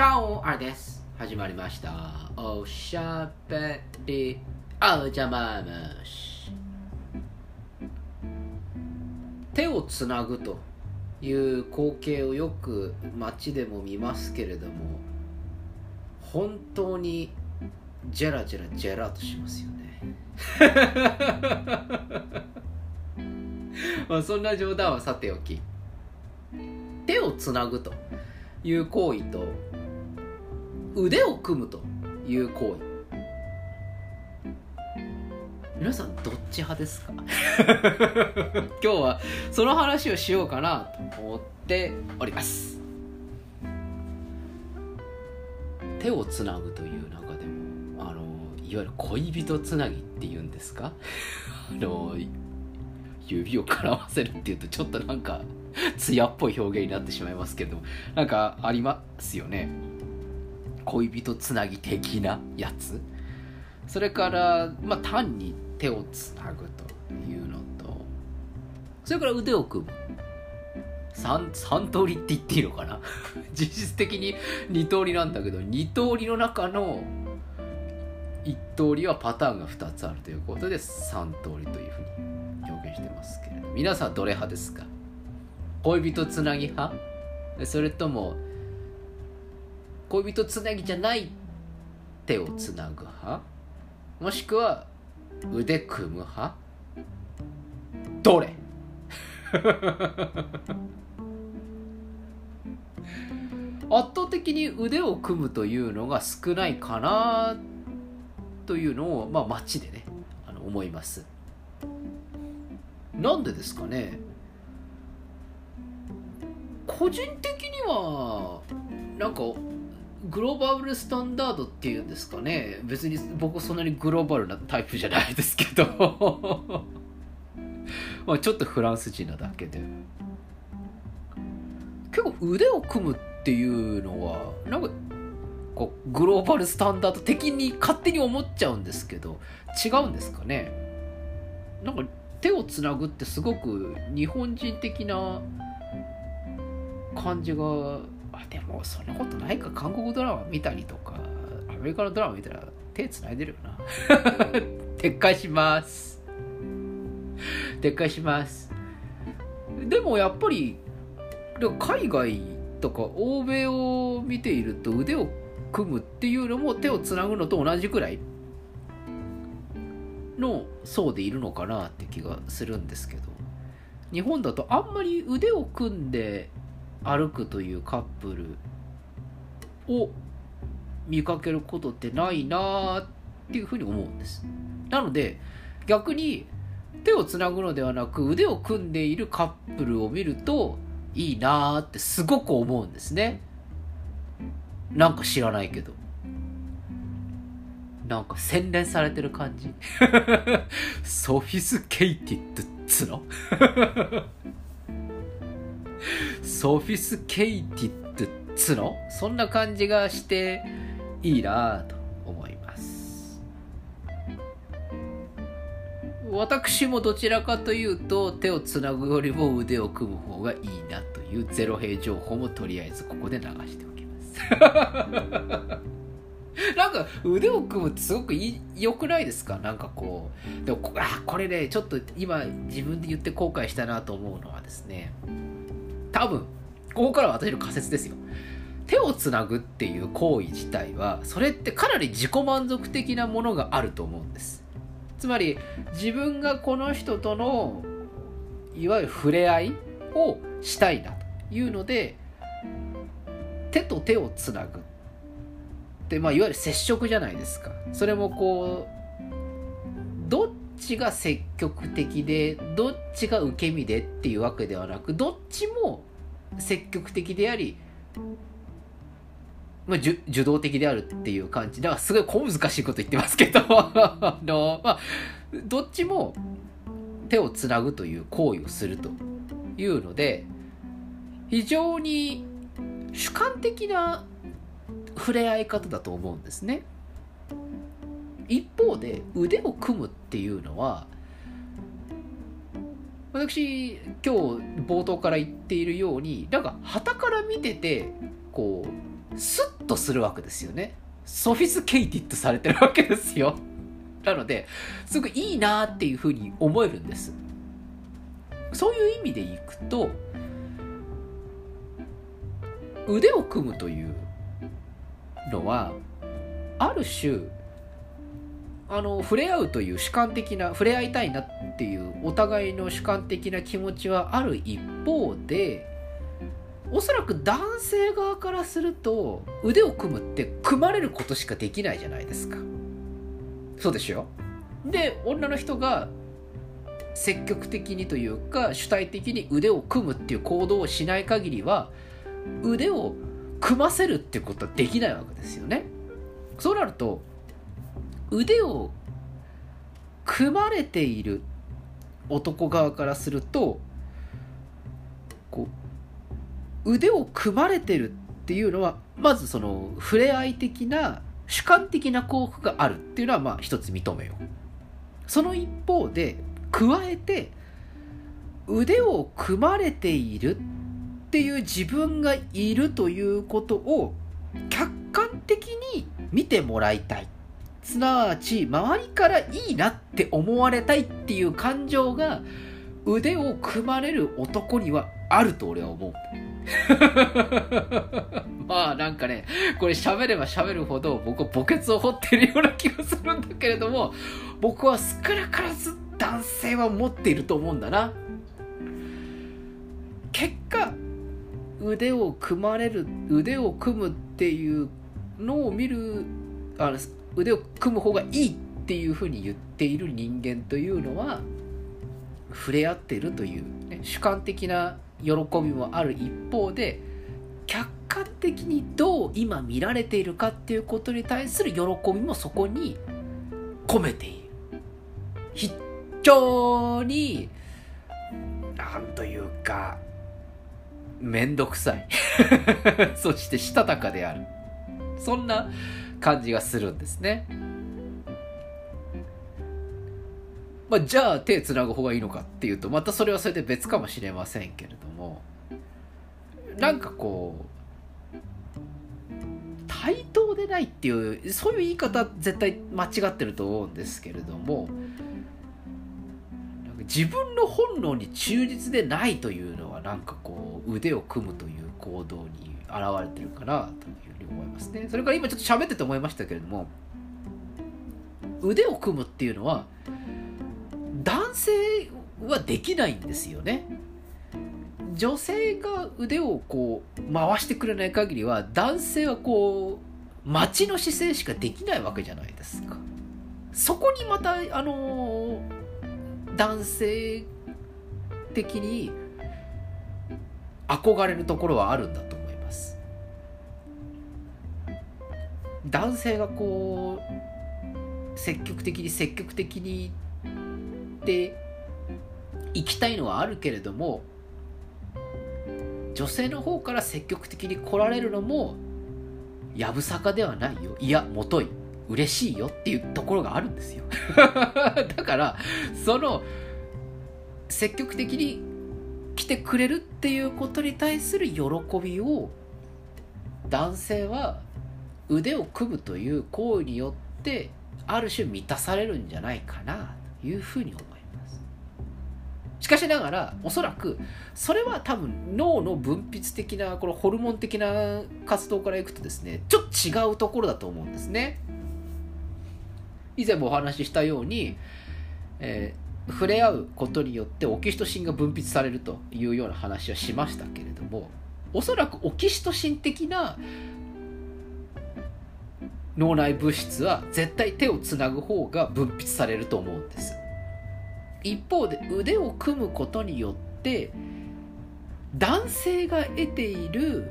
チャオあれです。始まりました。おしゃべり。おじゃまし手をつなぐという光景をよく街でも見ますけれども本当にジェラジェラジェラとしますよね。まあそんな冗談はさておき。手をつなぐという行為と腕を組むという行為。皆さんどっち派ですか？今日はその話をしようかなと思っております。手をつなぐという中でもあのいわゆる恋人つなぎっていうんですか？あの指を絡ませるっていうとちょっとなんか艶っぽい表現になってしまいますけどなんかありますよね恋人つなぎ的なやつ？それからまあ単に手をつなぐというのとそれから腕を組む。3, 3通りって言っていいのかな？実質的に2通りなんだけど2通りの中の1通りはパターンが2つあるということで3通りというふうに表現してますけれど皆さんどれ派ですか？恋人つなぎ派？それとも恋人つなぎじゃない手をつなぐ派？もしくは腕組む派？どれ？圧倒的に腕を組むというのが少ないかなというのを、まあ、街でねあの思います。なんでですかね？個人的にはなんかグローバルスタンダードっていうんですかね。別に僕そんなにグローバルなタイプじゃないですけど。まあちょっとフランス人なだけで。結構腕を組むっていうのはなんかこうグローバルスタンダード的に勝手に思っちゃうんですけど違うんですかね。なんか手をつなぐってすごく日本人的な感じがあでもそんなことないか？韓国ドラマ見たりとかアメリカのドラマ見たら手つないでるよな。撤回します。撤回します。でもやっぱり海外とか欧米を見ていると腕を組むっていうのも手をつなぐのと同じくらいの層でいるのかなって気がするんですけど。日本だとあんまり腕を組んで歩くというカップルを見かけることってないなっていうふうに思うんです。なので逆に手をつなぐのではなく腕を組んでいるカップルを見るといいなってすごく思うんですね。なんか知らないけど。なんか洗練されてる感じ。sophisticated っつの？sophisticated っつの？そんな感じがしていいなと思います。私もどちらかというと手をつなぐよりも腕を組む方がいいなというゼロ平情報もとりあえずここで流しておきます。なんか腕を組むってすごくい良くないですか？なんかこうでもあこれねちょっと今自分で言って後悔したなと思うのはですね多分ここからは私の仮説ですよ。手をつなぐっていう行為自体はそれってかなり自己満足的なものがあると思うんです。つまり自分がこの人とのいわゆる触れ合いをしたいなというので手と手をつなぐ。って、まあ、いわゆる接触じゃないですか。それもこうどっちが積極的でどっちが受け身でっていうわけではなくどっちも積極的であり、まあ、受動的であるっていう感じだからすごい小難しいこと言ってますけど あの、まあ、どっちも手をつなぐという行為をするというので非常に主観的な触れ合い方だと思うんですね。一方で腕を組むっていうのは私今日冒頭から言っているようになんか旗から見ててこうスッとするわけですよね。ソフィスケイティッドされてるわけですよ。なのですごくいいなっていうふうに思えるんです。そういう意味でいくと腕を組むというのはある種あの触れ合うという主観的な触れ合いたいなっていうお互いの主観的な気持ちはある一方でおそらく男性側からすると腕を組むって組まれることしかできないじゃないですか。そうでしょで女の人が積極的にというか主体的に腕を組むっていう行動をしない限りは腕を組ませるってことはできないわけですよね。そうなると腕を組まれている男側からするとこう腕を組まれてるっていうのはまずその触れ合い的な主観的な幸福があるっていうのはまあ一つ認めよう。その一方で加えて腕を組まれているっていう自分がいるということを客観的に見てもらいたい。すなわち周りからいいなって思われたいっていう感情が腕を組まれる男にはあると俺は思う。まあなんかねこれ喋れば喋るほど僕は墓穴を掘ってるような気がするんだけれども僕は少なからず男性は持っていると思うんだな。結果腕を組まれる腕を組むっていうのを見るあの腕を組む方がいいっていうふうに言っている人間というのは触れ合っているという、ね、主観的な喜びもある一方で客観的にどう今見られているかっていうことに対する喜びもそこに込めている。非常になんというか面倒くさい。そしてしたたかである。そんな感じがするんですね。まあ、じゃあ手つなぐ方がいいのかっていうとまたそれはそれで別かもしれませんけれどもなんかこう対等でないっていうそういう言い方絶対間違ってると思うんですけれども自分の本能に忠実でないというのはなんかこう腕を組むという行動に現れてるかなという思います。ねそれから今ちょっと喋ってて思いましたけれども腕を組むっていうのは男性はできないんですよね。女性が腕をこう回してくれない限りは男性はこう待ちの姿勢しかできないわけじゃないですか。そこにまたあの男性的に憧れるところはあるんだと思います。男性がこう積極的に積極的にって行きたいのはあるけれども女性の方から積極的に来られるのもやぶさかではないよ。いやもとい嬉しいよっていうところがあるんですよ。だからその積極的に来てくれるっていうことに対する喜びを男性は腕を組むという行為によってある種満たされるんじゃないかなというふうに思います。しかしながらおそらくそれは多分脳の分泌的なこのホルモン的な活動からいくとですねちょっと違うところだと思うんですね。以前もお話ししたように、えー、触れ合うことによってオキシトシンが分泌されるというような話はしましたけれどもおそらくオキシトシン的な脳内物質は絶対手をつなぐ方が分泌されると思うんです。一方で腕を組むことによって男性が得ている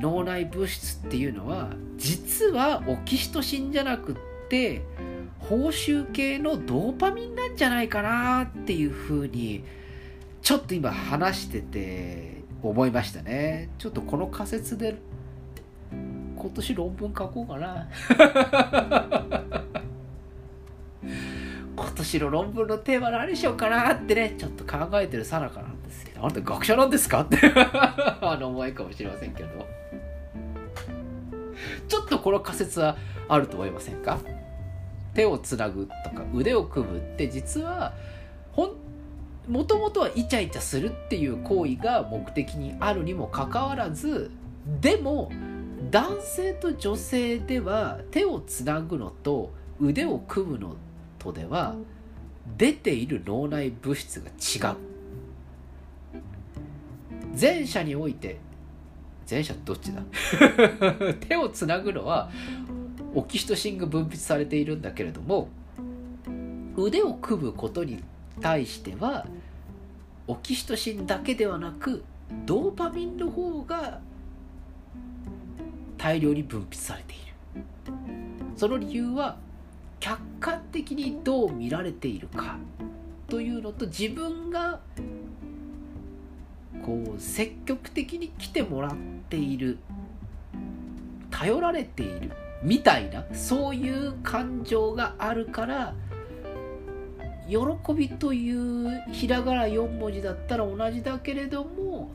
脳内物質っていうのは実はオキシトシンじゃなくって報酬系のドーパミンなんじゃないかなっていうふうにちょっと今話してて思いましたね。ちょっとこの仮説で今年論文書こうかな。今年の論文のテーマ何しようかなってねちょっと考えてるさなかなんですけどあなた学者なんですかって。あの思いかもしれませんけど。ちょっとこの仮説はあると思いませんか？手をつなぐとか腕を組むって実はほんもともとはイチャイチャするっていう行為が目的にあるにもかかわらずでも男性と女性では手をつなぐのと腕を組むのとでは出ている脳内物質が違う。前者において前者どっちだ？手をつなぐのはオキシトシンが分泌されているんだけれども腕を組むことに対してはオキシトシンだけではなくドーパミンの方が大量に分泌されている。その理由は客観的にどう見られているかというのと自分がこう積極的に来てもらっている頼られているみたいなそういう感情があるから喜びというひらがな4文字だったら同じだけれども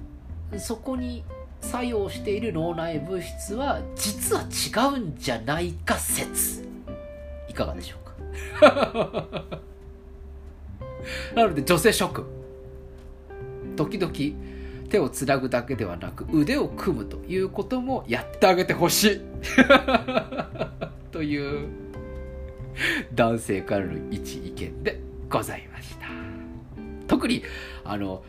そこに作用している脳内物質は実は違うんじゃないか説いかがでしょうか？なので女性諸君時々手をつなぐだけではなく腕を組むということもやってあげてほしい。という男性からの一意見でございました。特にあの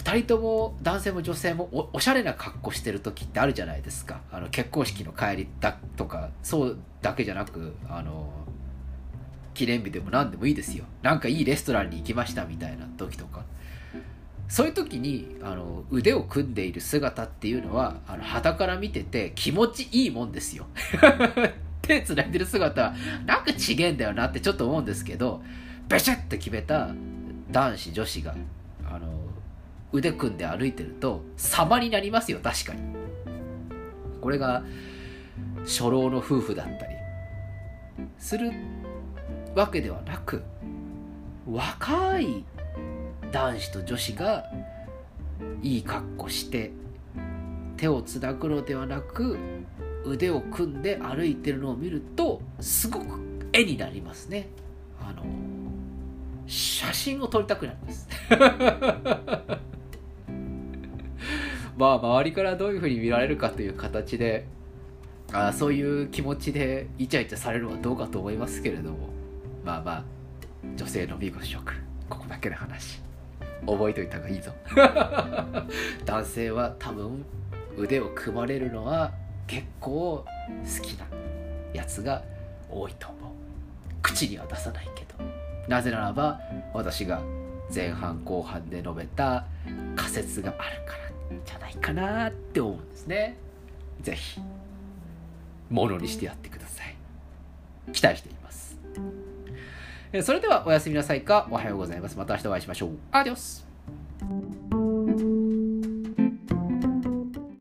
2人とも男性も女性もおおしゃれな格好してる時ってあるじゃないですか。あの結婚式の帰りだとかそうだけじゃなくあの記念日でも何でもいいですよ。なんかいいレストランに行きましたみたいな時とか。そういう時にあの腕を組んでいる姿っていうのはあの旗から見てて気持ちいいもんですよ。手つないでる姿なんかちげえんだよなってちょっと思うんですけどベシャッと決めた男子女子が腕組んで歩いてると様になりますよ確かに。これが初老の夫婦だったり。するわけではなく若い男子と女子がいい格好して手をつなぐのではなく腕を組んで歩いてるのを見るとすごく絵になりますね。あの写真を撮りたくなります。まあ周りからどういうふうに見られるかという形であそういう気持ちでイチャイチャされるのはどうかと思いますけれどもまあまあ女性の美し食ここだけの話覚えといた方がいいぞ。男性は多分腕を組まれるのは結構好きなやつが多いと思う。口には出さないけど。なぜならば私が前半後半で述べた仮説があるから。じゃないかなって思うんですね。是非ものにしてやってください。期待しています。それではおやすみなさいか。おはようございます。また明日お会いしましょう。アディオス。